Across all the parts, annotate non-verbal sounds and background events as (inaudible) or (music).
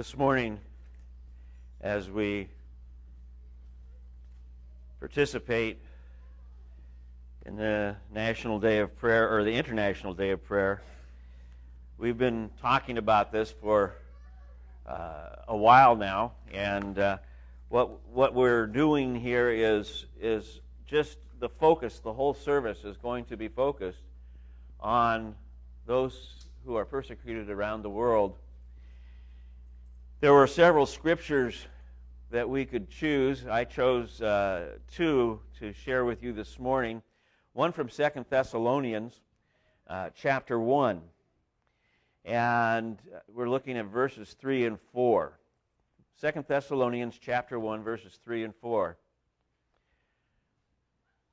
This morning, as we participate in the National Day of Prayer, or the International Day of Prayer, we've been talking about this for uh, a while now, and uh, what what we're doing here is is just the focus. The whole service is going to be focused on those who are persecuted around the world. There were several scriptures that we could choose. I chose uh, two to share with you this morning. One from Second Thessalonians, uh, chapter 1. And we're looking at verses 3 and 4. Second Thessalonians chapter 1, verses 3 and 4.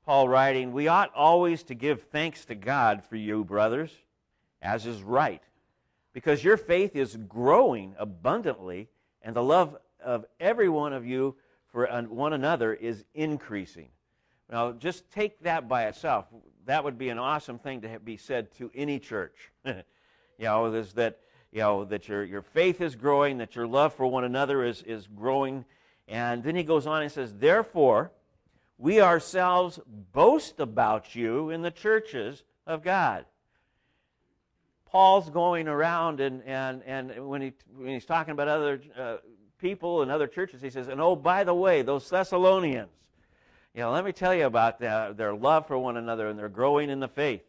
Paul writing, We ought always to give thanks to God for you, brothers, as is right, because your faith is growing abundantly, and the love of every one of you for one another is increasing. Now, just take that by itself. That would be an awesome thing to be said to any church. (laughs) you know, is that you know that your your faith is growing, that your love for one another is is growing, and then he goes on and says, therefore we ourselves boast about you in the churches of God. Paul's going around, and, and, and when, he, when he's talking about other uh, people and other churches, he says, and oh, by the way, those Thessalonians, you know, let me tell you about their, love for one another and their growing in the faith.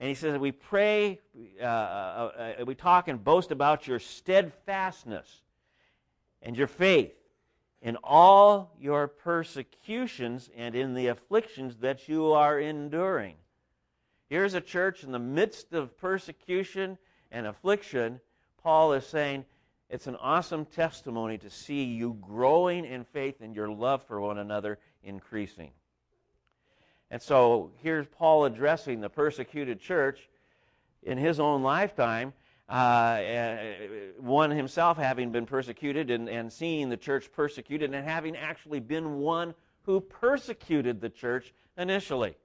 And he says, we pray, uh, uh, uh we talk and boast about your steadfastness and your faith in all your persecutions and in the afflictions that you are enduring. Here's a church in the midst of persecution and affliction. Paul is saying it's an awesome testimony to see you growing in faith and your love for one another increasing. And so here's Paul addressing the persecuted church in his own lifetime uh, one himself having been persecuted and, and seeing the church persecuted and having actually been one who persecuted the church initially.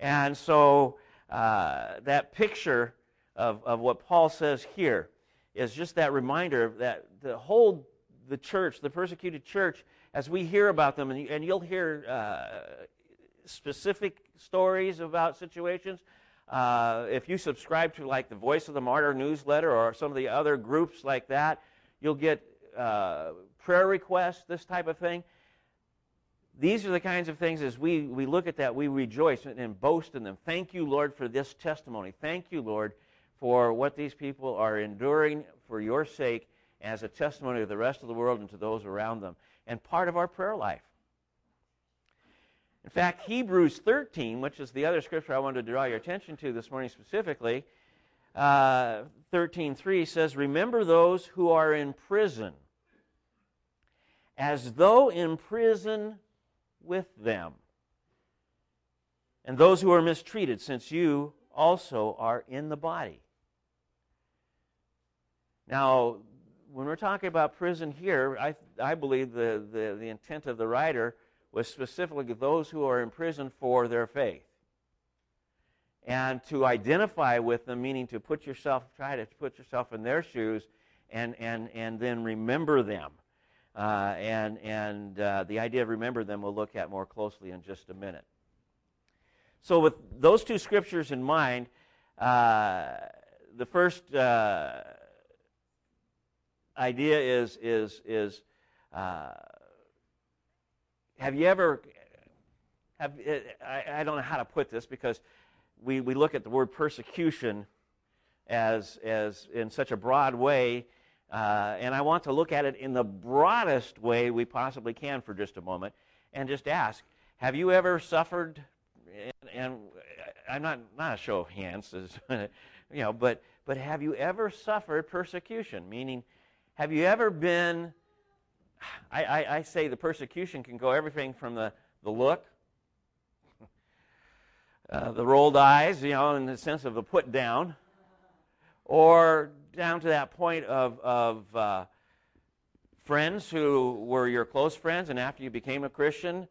And so uh, that picture of, of what Paul says here is just that reminder that the whole the church, the persecuted church, as we hear about them, and, and you'll hear uh, specific stories about situations, uh, if you subscribe to like the Voice of the Martyr newsletter or some of the other groups like that, you'll get uh, prayer requests, this type of thing. These are the kinds of things as we, we look at that, we rejoice and, and boast in them. Thank you, Lord, for this testimony. Thank you, Lord, for what these people are enduring for your sake as a testimony to the rest of the world and to those around them. And part of our prayer life. In fact, Hebrews 13, which is the other scripture I wanted to draw your attention to this morning specifically, uh, 13.3 says, Remember those who are in prison, as though in prison with them, and those who are mistreated, since you also are in the body. Now, when we're talking about prison here, I, I believe the, the, the intent of the writer was specifically those who are in prison for their faith. And to identify with them, meaning to put yourself, try to put yourself in their shoes and, and, and then remember them. Uh, and and uh, the idea of remember them we'll look at more closely in just a minute. So, with those two scriptures in mind, uh, the first uh, idea is is is uh, have you ever have I, I, don't know how to put this because we, we look at the word persecution as as in such a broad way uh, and I want to look at it in the broadest way we possibly can for just a moment and just ask have you ever suffered and, and I'm not not a show of hands (laughs) you know but but have you ever suffered persecution? Meaning have you ever been I, I, I say the persecution can go everything from the, the look, (laughs) uh, the rolled eyes, you know, in the sense of the put down, or down to that point of, of uh, friends who were your close friends, and after you became a Christian,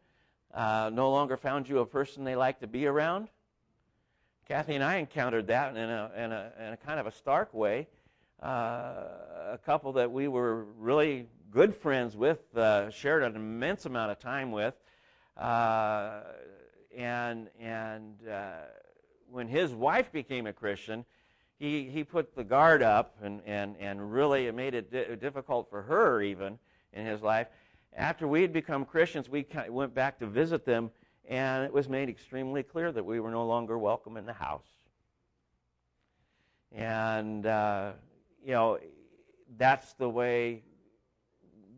uh, no longer found you a person they liked to be around. Kathy and I encountered that in a, in a, in a kind of a stark way uh, a couple that we were really good friends with, uh, shared an immense amount of time with, uh, and and uh, when his wife became a Christian, he he put the guard up, and and and really it made it di- difficult for her even in his life. After we had become Christians, we went back to visit them, and it was made extremely clear that we were no longer welcome in the house. And uh, you know, that's the way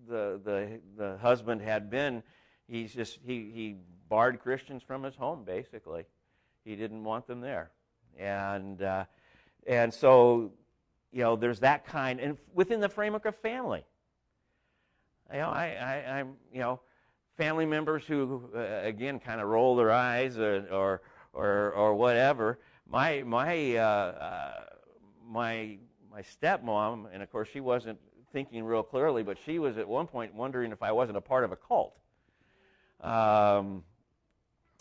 the, the, the husband had been. He's just, he, he barred Christians from his home, basically. He didn't want them there. And, uh, and so, you know, there's that kind, and within the framework of family. You know, I, I, I'm, you know, family members who, uh, again, kind of roll their eyes or, or, or, or whatever. My, my, uh, uh my my stepmom, and of course she wasn't thinking real clearly, but she was at one point wondering if I wasn't a part of a cult. Um,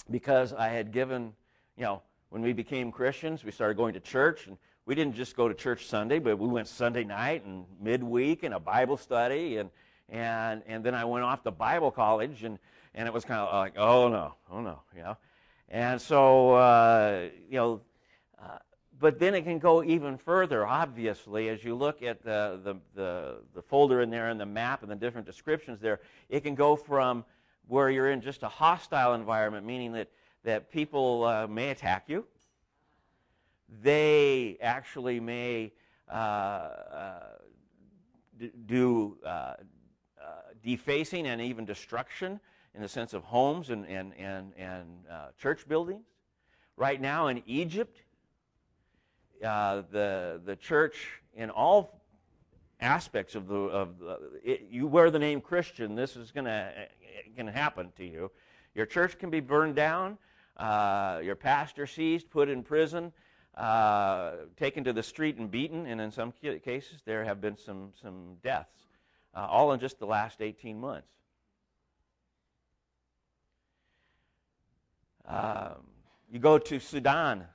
because I had given, you know, when we became Christians, we started going to church, and we didn't just go to church Sunday, but we went Sunday night and midweek and a Bible study, and and and then I went off to Bible college, and and it was kind of like, oh no, oh no, you know, and so uh, you know, uh, but then it can go even further, obviously, as you look at the, the, the, the, folder in there and the map and the different descriptions there. It can go from where you're in just a hostile environment, meaning that, that people uh, may attack you. They actually may uh, uh, do uh, defacing and even destruction in the sense of homes and, and, and, and church buildings. Right now in Egypt, uh, the, the church in all aspects of the, of the it, you wear the name Christian, this is going to happen to you. Your church can be burned down, uh, your pastor seized, put in prison, uh, taken to the street and beaten, and in some cases there have been some, some deaths, uh, all in just the last 18 months. Um, you go to Sudan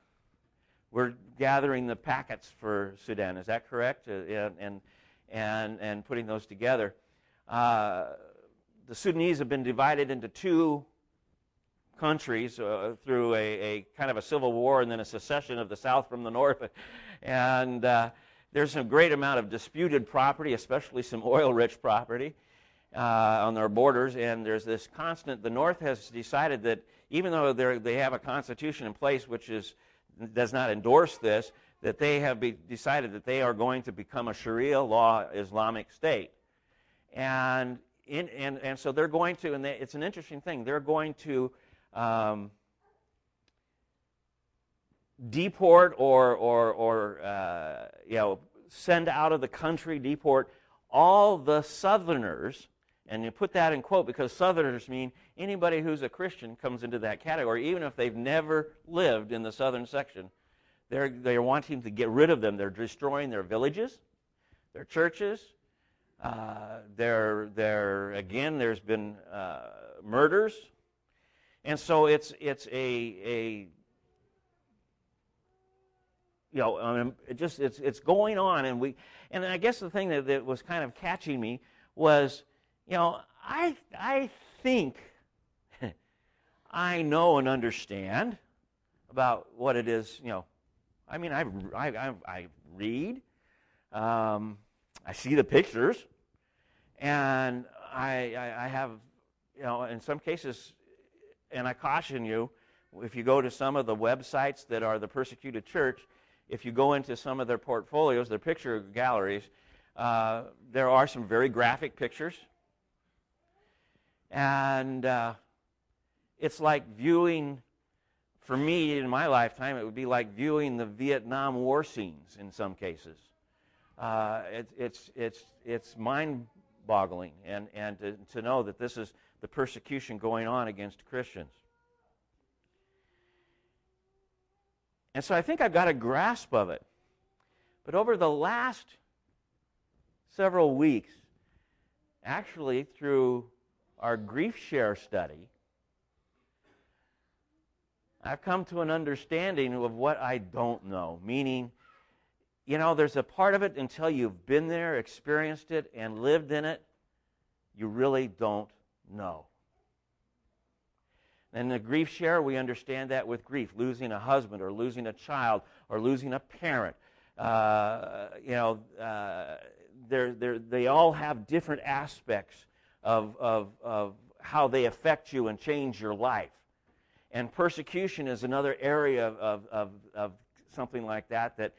we're gathering the packets for Sudan. Is that correct? Uh, and, and, and putting those together. Uh, the Sudanese have been divided into two countries uh, through a, a, kind of a civil war and then a secession of the South from the North. (laughs) And uh, there's a great amount of disputed property, especially some oil rich property. Uh, on their borders, and there's this constant. The North has decided that even though they have a constitution in place which is does not endorse this, that they have decided that they are going to become a Sharia law Islamic state. And, in, and, and so they're going to, and they, it's an interesting thing, they're going to um, deport or, or, or uh, you know, send out of the country, deport all the Southerners and you put that in quote because Southerners mean anybody who's a Christian comes into that category, even if they've never lived in the southern section. They're, they're wanting to get rid of them. They're destroying their villages, their churches. Uh, they're, they're, again, there's been uh, murders. And so it's, it's a, a you know, I mean, it just it's it's going on, and we, and I guess the thing that, that was kind of catching me was you know, I, I think (laughs) I know and understand about what it is, you know. I mean, I, I, I read, um, I see the pictures, and I, I, I have, you know, in some cases, and I caution you, if you go to some of the websites that are the persecuted church, if you go into some of their portfolios, their picture galleries, uh, there are some very graphic pictures. And uh, it's like viewing, for me in my lifetime, it would be like viewing the Vietnam War scenes in some cases. Uh, it, it's, it's, it's mind boggling and, and to, to know that this is the persecution going on against Christians. And so I think I've got a grasp of it. But over the last several weeks, actually through our grief share study, I've come to an understanding of what I don't know, meaning you know, there's a part of it until you've been there, experienced it, and lived in it, you really don't know. And the grief share, we understand that with grief losing a husband, or losing a child, or losing a parent. Uh, you know, uh, they're, they're, they all have different aspects of, of, of how they affect you and change your life. And persecution is another area of, of, of something like that, that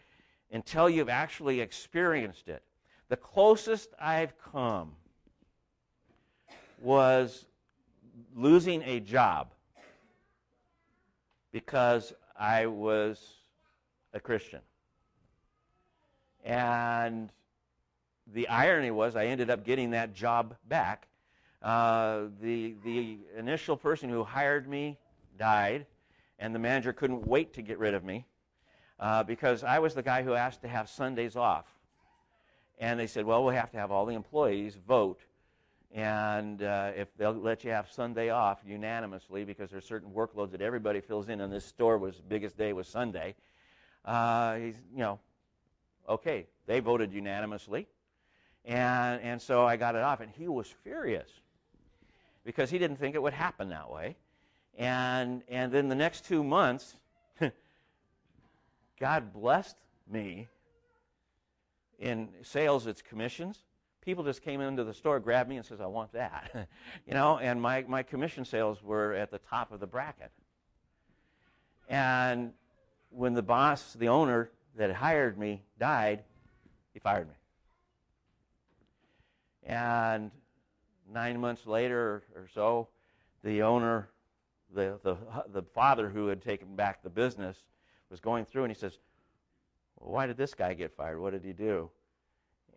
until you've actually experienced it, the closest I've come was losing a job because I was a Christian. And the irony was, I ended up getting that job back. Uh, the, the initial person who hired me died, and the manager couldn't wait to get rid of me uh, because I was the guy who asked to have Sundays off. And they said, well, we'll have to have all the employees vote and uh, if they'll let you have Sunday off unanimously because there's certain workloads that everybody fills in, and this store was biggest day was Sunday. Uh, he's, you know, okay, they voted unanimously, and and so I got it off, and he was furious because he didn't think it would happen that way, and and then the next two months, (laughs) God blessed me in sales. It's commissions people just came into the store, grabbed me, and says, "I want that," (laughs) you know. And my my commission sales were at the top of the bracket. And when the boss, the owner that hired me, died, he fired me. And nine months later or so, the owner, the, the, the father who had taken back the business, was going through and he says, Why did this guy get fired? What did he do?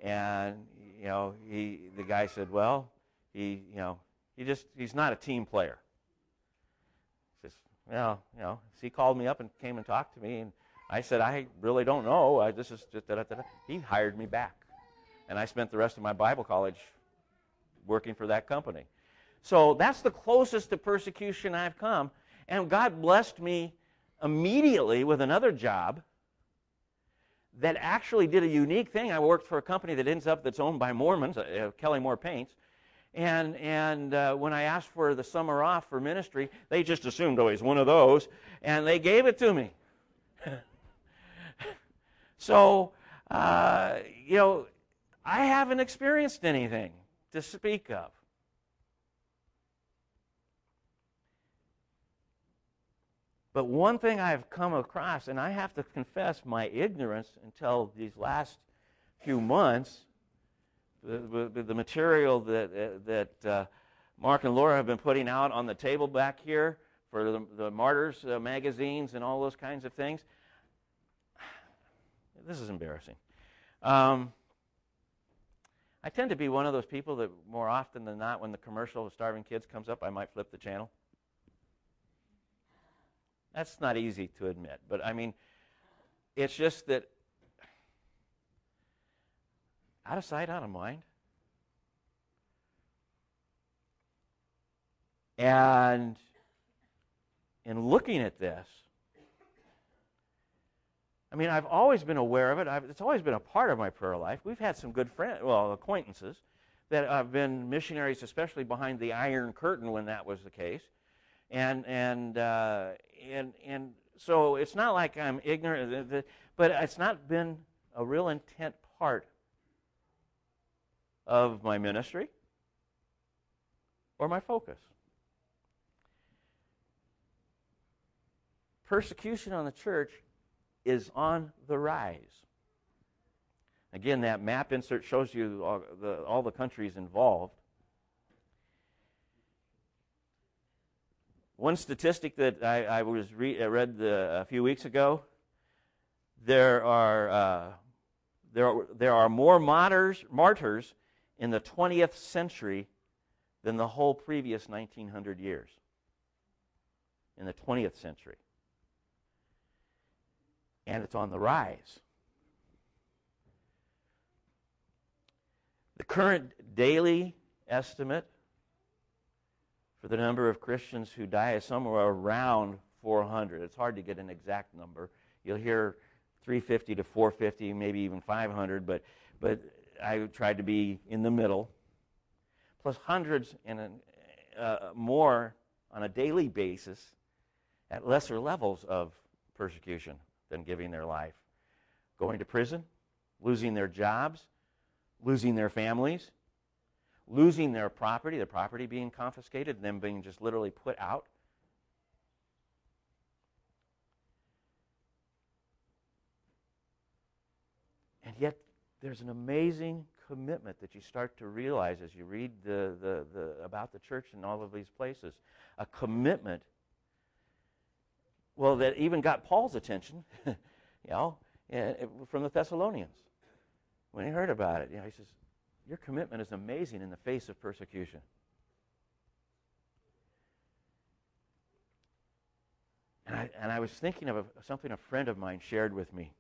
And you know, he the guy said, "Well, he, you know, he just he's not a team player." He says, "Well, you know," so he called me up and came and talked to me, and I said, "I really don't know. I, this is just da, da, da. He hired me back, and I spent the rest of my Bible college working for that company. So that's the closest to persecution I've come, and God blessed me immediately with another job that actually did a unique thing. I worked for a company that ends up that's owned by Mormons, uh, Kelly Moore Paints. And, and uh, when I asked for the summer off for ministry, they just assumed, oh, he's one of those. And they gave it to me. (laughs) so, uh, you know, I haven't experienced anything to speak of. But one thing I've come across, and I have to confess my ignorance until these last few months, the, the, the material that, uh, that uh, Mark and Laura have been putting out on the table back here for the, the Martyrs uh, magazines and all those kinds of things. (sighs) This is embarrassing. Um, I tend to be one of those people that more often than not, when the commercial of starving kids comes up, I might flip the channel. That's not easy to admit, but I mean, it's just that out of sight, out of mind. And in looking at this, I mean, I've always been aware of it. I've, it's always been a part of my prayer life. We've had some good friends, well, acquaintances that have been missionaries, especially behind the Iron Curtain when that was the case and and uh, and and so it's not like I'm ignorant, but it's not been a real intent part of my ministry or my focus. Persecution on the church is on the rise. Again, that map insert shows you all the, all the countries involved. One statistic that I, I was re- I read the, a few weeks ago there are, uh, there are, there are more martyrs, martyrs in the 20th century than the whole previous 1900 years. In the 20th century. And it's on the rise. The current daily estimate for the number of Christians who die is somewhere around 400. It's hard to get an exact number. You'll hear 350 to 450, maybe even 500, but, but I tried to be in the middle. Plus hundreds and uh, more on a daily basis at lesser levels of persecution than giving their life. Going to prison, losing their jobs, losing their families, losing their property, their property being confiscated, them being just literally put out. And yet, there's an amazing commitment that you start to realize as you read the, the, the, about the church in all of these places. A commitment, well, that even got Paul's attention, (laughs) you know, eh, from the Thessalonians. When he heard about it, you know, he says, Your commitment is amazing in the face of persecution. And I, and I was thinking of a, something a friend of mine shared with me.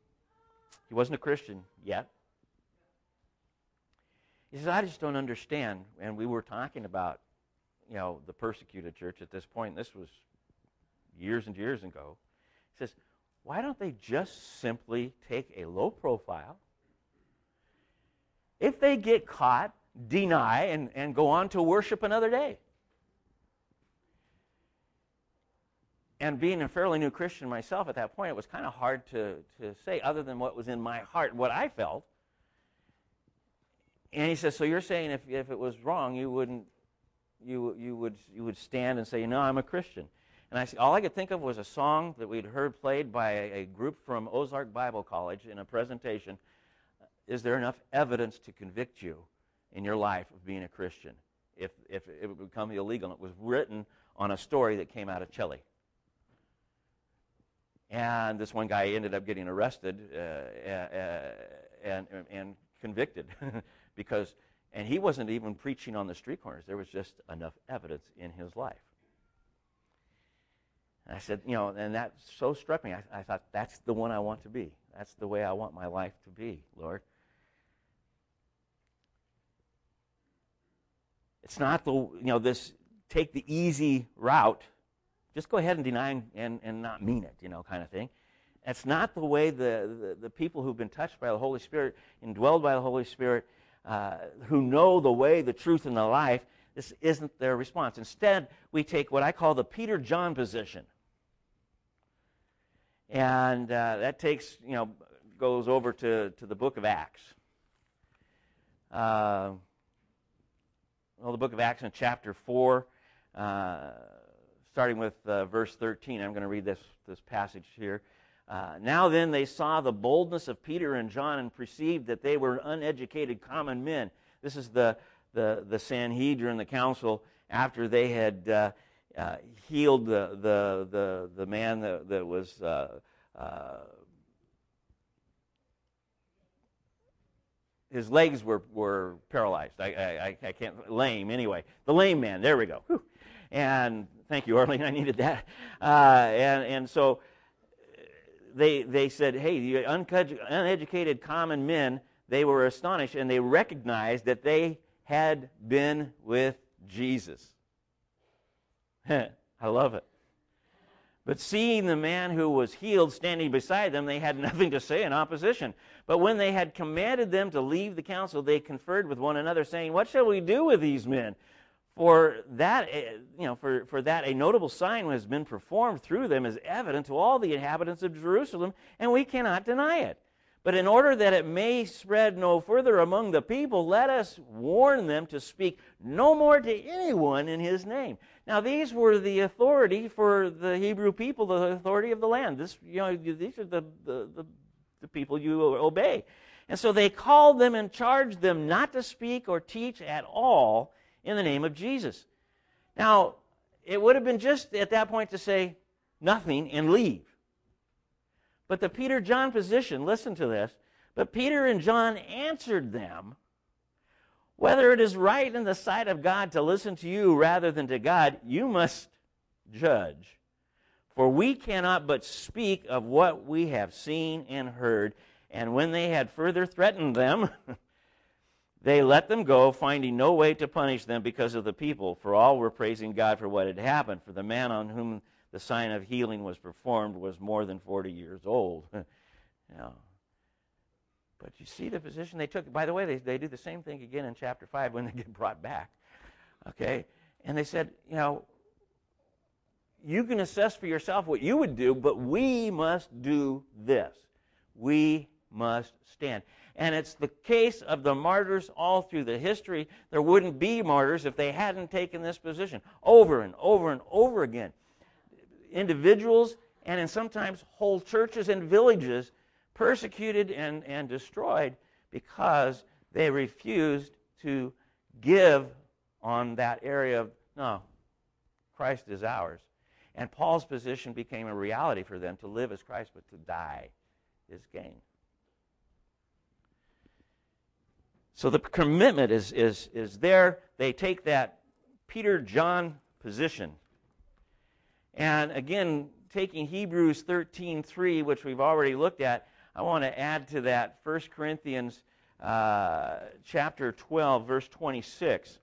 He wasn't a Christian yet. He says, I just don't understand. And we were talking about, you know, the persecuted church at this point. This was years and years ago. He says, why don't they just simply take a low profile? If they get caught, deny and, and go on to worship another day. and being a fairly new Christian myself at that point, it was kind of hard to, to say, other than what was in my heart, what I felt. And he says, "So you're saying if, if it was wrong, you wouldn't, you you would you would stand and say, no, I'm a Christian." And I all I could think of was a song that we'd heard played by a, a group from Ozark Bible College in a presentation. Is there enough evidence to convict you in your life of being a Christian if if it would become illegal? And it was written on a story that came out of Chile. And this one guy ended up getting arrested uh, uh, and, and convicted (laughs) because, and he wasn't even preaching on the street corners. There was just enough evidence in his life. And I said, you know, and that so struck me. I, I thought, that's the one I want to be. That's the way I want my life to be, Lord. It's not the, you know, this take the easy route just go ahead and deny and, and, not mean it, you know, kind of thing. That's not the way the, the, the people who've been touched by the Holy Spirit, indwelled by the Holy Spirit, uh, who know the way, the truth, and the life, this isn't their response. Instead, we take what I call the Peter John position. And uh, that takes, you know, goes over to, to the book of Acts. Uh, well, the book of Acts in chapter 4. Uh, starting with uh, verse 13. I'm going to read this, this passage here. Uh, now then, they saw the boldness of Peter and John and perceived that they were uneducated common men. This is the, the, the Sanhedrin, the council, after they had uh, uh healed the, the, the, the man that, that was. Uh, uh, his legs were, were paralyzed. I, I, I can't, lame anyway. The lame man, there we go. Whew. And Thank you, Arlene. (laughs) I needed that. Uh, and, and so they, they said, hey, the uneducated common men, they were astonished and they recognized that they had been with Jesus. (laughs) I love it. But seeing the man who was healed standing beside them, they had (laughs) nothing to say in opposition. But when they had commanded them to leave the council, they conferred with one another, saying, What shall we do with these men? For that, eh, you know, for, for that a notable sign has been performed through them is evident to all the inhabitants of Jerusalem, and we cannot deny it. But in order that it may spread no further among the people, let us warn them to speak no more to anyone in his name. Now, these were the authority for the Hebrew people, the authority of the land. This, you know, these are the, the, the, the people you obey. And so they called them and charged them not to speak or teach at all in the name of Jesus. Now, it would have been just at that point to say nothing and leave. But the Peter John position, listen to this. But Peter and John answered them whether it is right in the sight of God to listen to you rather than to God, you must judge. For we cannot but speak of what we have seen and heard. And when they had further threatened them, (laughs) They let them go, finding no way to punish them because of the people, for all were praising God for what had happened. For the man on whom the sign of healing was performed was more than 40 years old. (laughs) Know. But you see the position they took. By the way, they, they do the same thing again in chapter 5 when they (laughs) get brought back. Okay? And they said, you know, you can assess for yourself what you would do, but we must do this. We must stand. And it's the case of the martyrs all through the history. There wouldn't be martyrs if they hadn't taken this position over and over and over again. Individuals and in sometimes whole churches and villages persecuted and, and destroyed because they refused to give on that area of, no, Christ is ours. And Paul's position became a reality for them to live as Christ, but to die is gain. So the commitment is, is, is there. They take that Peter John position. And again, taking Hebrews 13:3, which we've already looked at, I want to add to that 1 Corinthians uh, chapter 12, verse 26.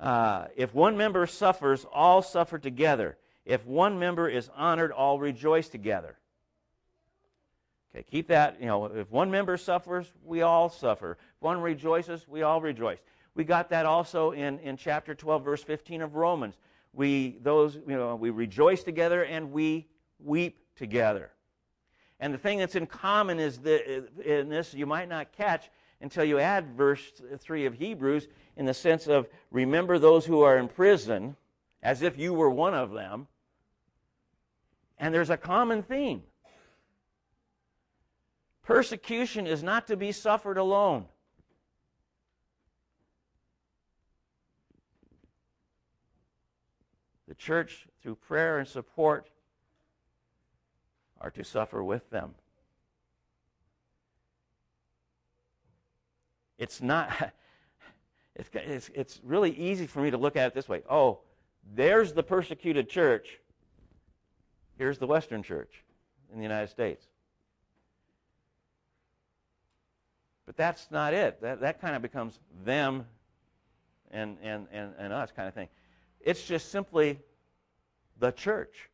Uh, if one member suffers, all suffer together. If one member is honored, all rejoice together. Okay, keep that, you know, if one member suffers, we all suffer. If one rejoices, we all rejoice. We got that also in, in chapter 12, verse 15 of Romans. We, those, you know, we rejoice together and we weep together. And the thing that's in common is that in this you might not catch until you add verse 3 of Hebrews in the sense of remember those who are in prison as if you were one of them. And there's a common theme. Persecution is not to be suffered alone. Church, through prayer and support, are to suffer with them. It's not, (laughs) it's, it's, it's really easy for me to look at it this way. Oh, there's the persecuted church. Here's the Western church in the United States. But that's not it. That, that kind of becomes them and, and, and, and us kind of thing. It's just simply the church.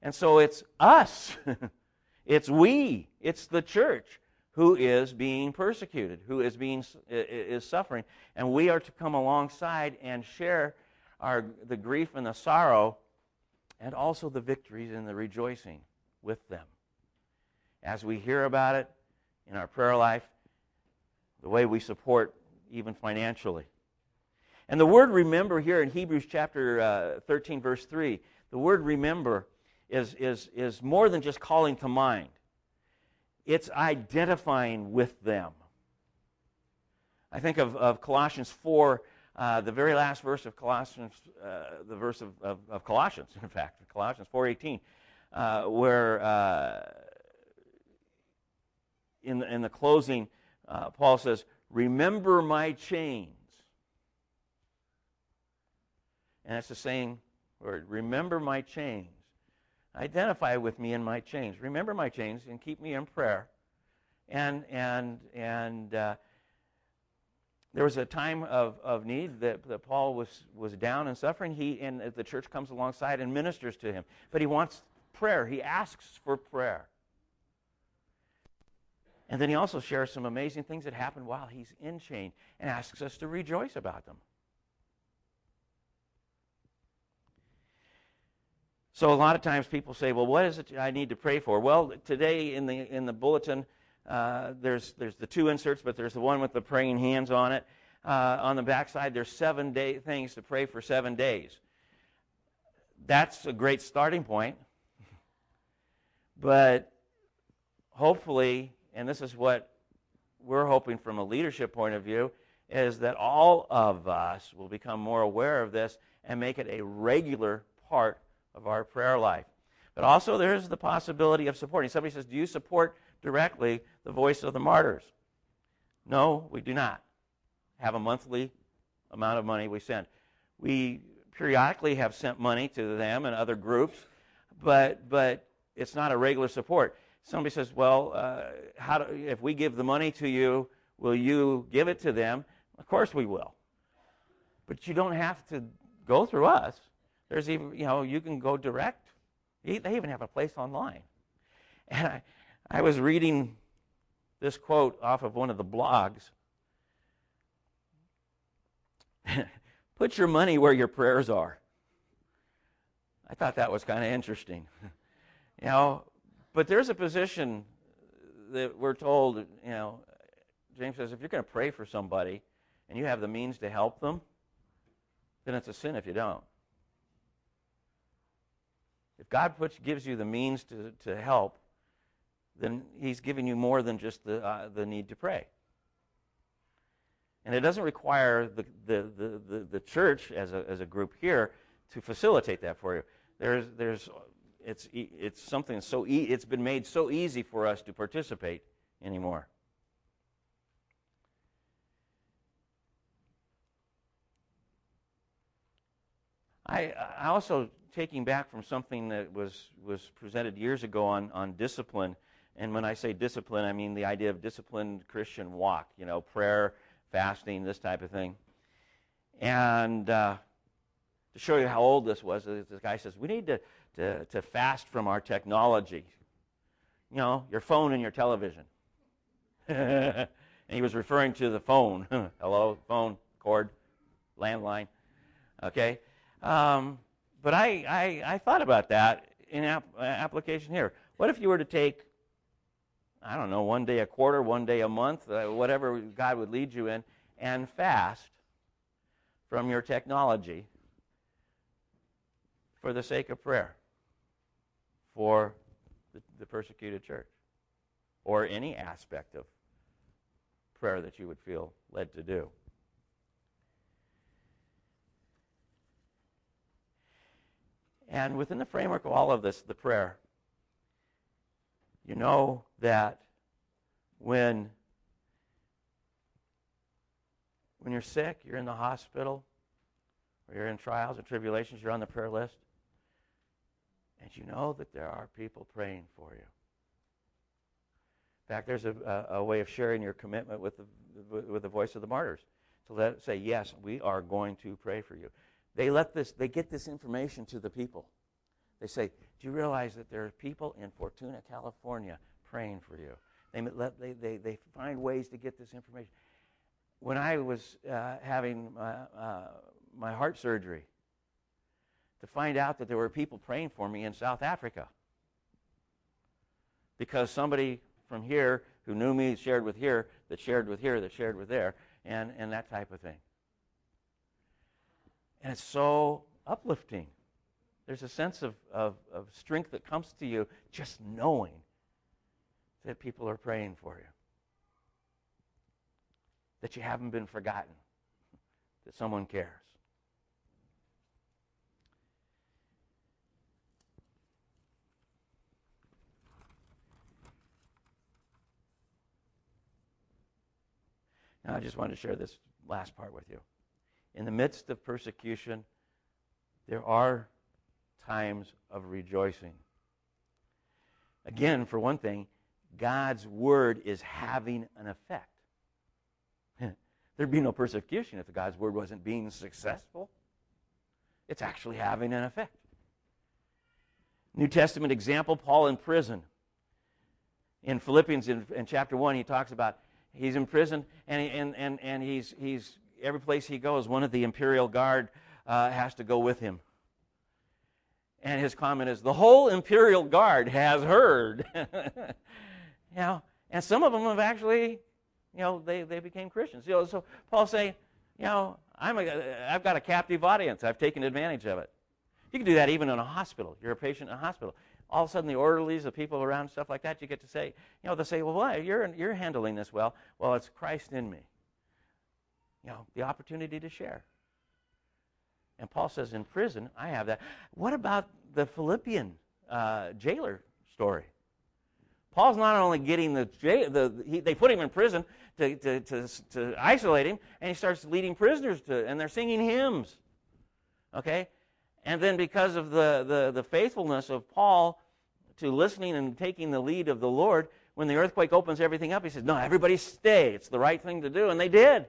And so it's us, (laughs) it's we, it's the church who is being persecuted, who is being is suffering, and we are to come alongside and share our the grief and the sorrow, and also the victories and the rejoicing with them. As we hear about it in our prayer life, the way we support even financially. And the word remember here in Hebrews chapter uh, 13, verse 3, the word remember is, is, is more than just calling to mind, it's identifying with them. I think of, of Colossians 4, uh, the very last verse of Colossians, uh, the verse of, of, of, Colossians, (laughs) in fact, Colossians 4.18, uh, where uh, in, in the closing, uh, Paul says, Remember my chains. And it's the same word, remember my chains. Identify with me in my chains. Remember my chains and keep me in prayer. And, and, and uh, there was a time of, of need that, that Paul was, was down and suffering. He, and the church comes alongside and ministers to him. But he wants prayer. He asks for prayer. And then he also shares some amazing things that happened while he's in chain and asks us to rejoice about them. So a lot of times people say, "Well, what is it I need to pray for?" Well, today in the in the bulletin, uh, there's there's the two inserts, but there's the one with the praying hands on it. Uh, on the backside, there's seven day things to pray for seven days. That's a great starting point. but hopefully, and this is what we're hoping from a leadership point of view, is that all of us will become more aware of this and make it a regular part of our prayer life. But also, there's the possibility of supporting. Somebody says, Do you support directly the voice of the martyrs? No, we do not have a monthly amount of money we send. We periodically have sent money to them and other groups, but, but it's not a regular support. Somebody says, Well, uh, how do, if we give the money to you, will you give it to them? Of course we will. But you don't have to go through us. There's even, you know, you can go direct. They even have a place online. And I, I was reading this quote off of one of the blogs. (laughs) Put your money where your prayers are. I thought that was kind of interesting. (laughs) you know, but there's a position that we're told, you know, James says if you're going to pray for somebody and you have the means to help them, then it's a sin if you don't. If God puts, gives you the means to, to help, then He's giving you more than just the, uh, the need to pray. And it doesn't require the, the, the, the, the church as a, as a group here to facilitate that for you. There's, there's, it's, it's something so e- it's been made so easy for us to participate anymore. I, I also taking back from something that was was presented years ago on on discipline, and when I say discipline, I mean the idea of disciplined Christian walk. You know, prayer, fasting, this type of thing. And uh, to show you how old this was, this guy says, we need to, to, to fast from our technology. You know, your phone and your television. and (laughs) he was referring to the phone. (laughs) Hello, phone, cord, landline. Okay? Um, but I, I, I, thought about that in ap- application here. What if you were to take, I don't know, one day a quarter, one day a month, uh, whatever God would lead you in, and fast from your technology for the sake of prayer for the, the persecuted church or any aspect of prayer that you would feel led to do. And within the framework of all of this, the prayer, you know that when when you're sick, you're in the hospital, or you're in trials and tribulations, you're on the prayer list, and you know that there are people praying for you. In fact, there's a, a, a way of sharing your commitment with the, with the voice of the martyrs to let say, yes, we are going to pray for you. They let this, they get this information to the people. They say, do you realize that there are people in Fortuna, California praying for you? They, let, they, they, they find ways to get this information. When I was uh, having my, uh, my heart surgery, to find out that there were people praying for me in South Africa. Because somebody from here who knew me shared with here, that shared with here, that shared with there, and, and that type of thing. And it's so uplifting. There's a sense of, of, of strength that comes to you just knowing that people are praying for you, that you haven't been forgotten, that someone cares. Now, I just wanted to share this last part with you. In the midst of persecution, there are times of rejoicing. Again, for one thing, God's word is having an effect. (laughs) There'd be no persecution if God's word wasn't being successful. It's actually having an effect. New Testament example Paul in prison. In Philippians, in, in chapter 1, he talks about He's in prison, and, he, and, and, and he's, he's, every place he goes, one of the imperial guard uh, has to go with him. And his comment is, the whole imperial guard has heard. (laughs) you know, and some of them have actually, you know, they, they became Christians. You know, so Paul's saying, you know, I'm a, I've got a captive audience. I've taken advantage of it. You can do that even in a hospital. You're a patient in a hospital all of a sudden the orderlies, the people around, stuff like that, you get to say, you know, they'll say, well, why? You're, you're handling this well. Well, it's Christ in me. You know, the opportunity to share. And Paul says, in prison, I have that. What about the Philippian uh, jailer story? Paul's not only getting the, the he, they put him in prison to, to, to, to isolate him, and he starts leading prisoners to, and they're singing hymns. Okay? And then because of the, the, the faithfulness of Paul to listening and taking the lead of the Lord, when the earthquake opens everything up, he says, No, everybody stay. It's the right thing to do. And they did.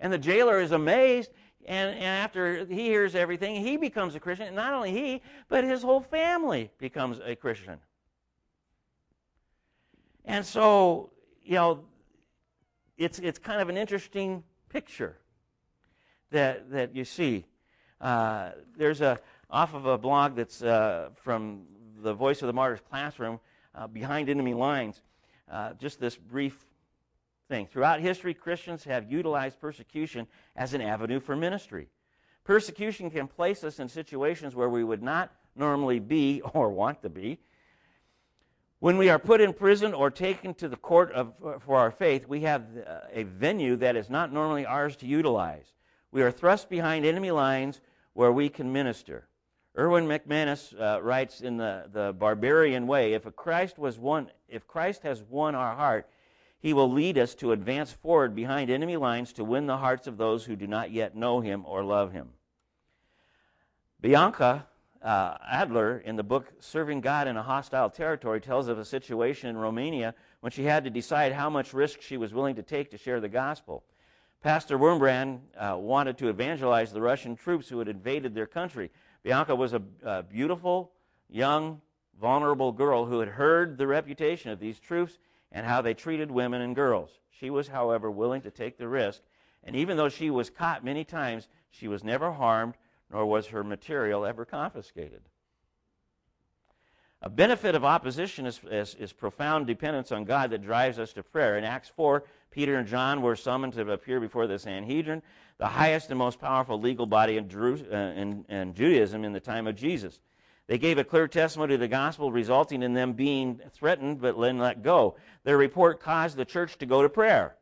And the jailer is amazed. And, and after he hears everything, he becomes a Christian. And not only he, but his whole family becomes a Christian. And so, you know, it's, it's kind of an interesting picture that, that you see. Uh, there's a, off of a blog that's uh, from the Voice of the Martyrs classroom, uh, Behind Enemy Lines, uh, just this brief thing. Throughout history, Christians have utilized persecution as an avenue for ministry. Persecution can place us in situations where we would not normally be (laughs) or want to be. When we are put in prison or taken to the court of, for our faith, we have uh, a venue that is not normally ours to utilize. We are thrust behind enemy lines where we can minister. Erwin McManus uh, writes in the, the barbarian way if Christ was won, if Christ has won our heart, he will lead us to advance forward behind enemy lines to win the hearts of those who do not yet know him or love him. Bianca uh, Adler, in the book Serving God in a Hostile Territory, tells of a situation in Romania when she had to decide how much risk she was willing to take to share the gospel. Pastor Wurmbrand uh, wanted to evangelize the Russian troops who had invaded their country. Bianca was a, a beautiful, young, vulnerable girl who had heard the reputation of these troops and how they treated women and girls. She was, however, willing to take the risk, and even though she was caught many times, she was never harmed nor was her material ever confiscated. A benefit of opposition is, is, is, profound dependence on God that drives us to prayer. In Acts 4, Peter and John were summoned to appear before the Sanhedrin, the highest and most powerful legal body in, uh, in, in Judaism in the time of Jesus. They gave a clear testimony of the gospel, resulting in them being threatened but then let go. Their report caused the church to go to prayer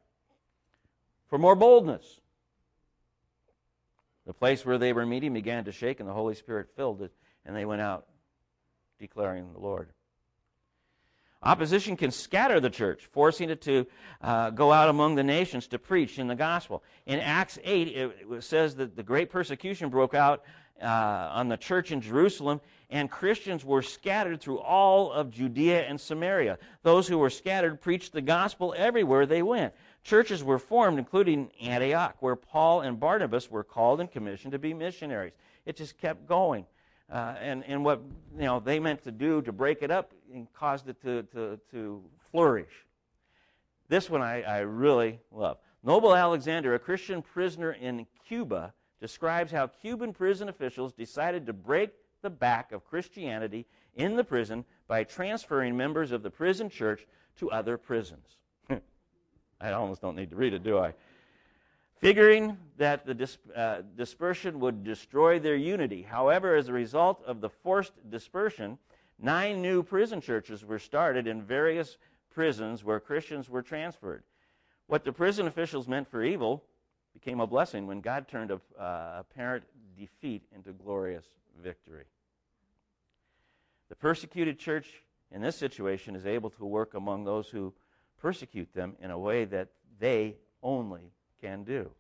for more boldness. The place where they were meeting began to shake, and the Holy Spirit filled it, and they went out declaring the Lord. Opposition can scatter the church, forcing it to uh, go out among the nations to preach in the gospel. In Acts 8, it, it says that the great persecution broke out uh, on the church in Jerusalem, and Christians were scattered through all of Judea and Samaria. Those who were scattered preached the gospel everywhere they went. Churches were formed, including Antioch, where Paul and Barnabas were called and commissioned to be missionaries. It just kept going. Uh, and, and what you know they meant to do to break it up and caused it to, to, to flourish. This one I, I really love. Noble Alexander, a Christian prisoner in Cuba, describes how Cuban prison officials decided to break the back of Christianity in the prison by transferring members of the prison church to other prisons. (laughs) I almost don't need to read it, do I? Figuring that the dis- uh, dispersion would destroy their unity. However, as a result of the forced dispersion, nine new prison churches were started in various prisons where Christians were transferred. What the prison officials meant for evil became a blessing when God turned a, uh, apparent defeat into glorious victory. The persecuted church in this situation is able to work among those who persecute them in a way that they only can do.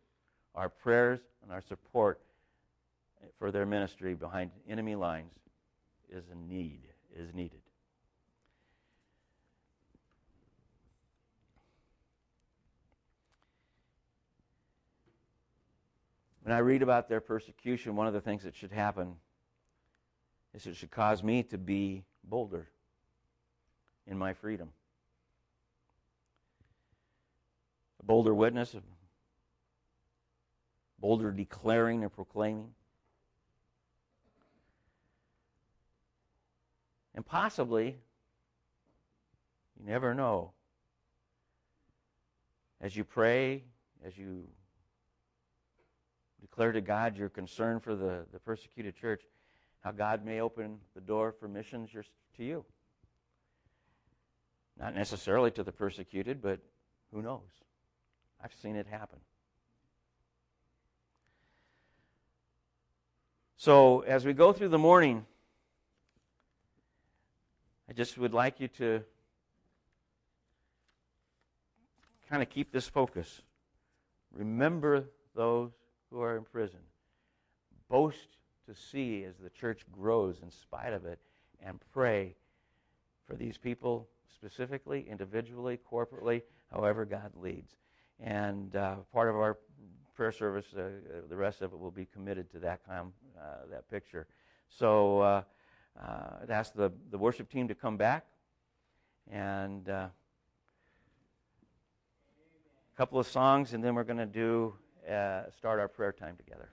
Our prayers and our support for their ministry behind enemy lines is a need, is needed. When I read about their persecution, one of the things that should happen is it should cause me to be bolder in my freedom. a bolder witness, a bolder declaring or proclaiming. And possibly, you never know, as you pray, as you declare to God your concern for the, the persecuted church, how God may open the door for missions to you. Not necessarily to the persecuted, but who knows? I've seen it happen. So, as we go through the morning, I just would like you to kind of keep this focus. Remember those who are in prison. Boast to see as the church grows in spite of it, and pray for these people specifically, individually, corporately, however God leads. And uh, part of our prayer service, uh, uh, the rest of it will be committed to that, com- uh, that picture. So uh, uh, I'd ask the, the worship team to come back. And a couple of songs, and then we're going to do uh, start our prayer time together.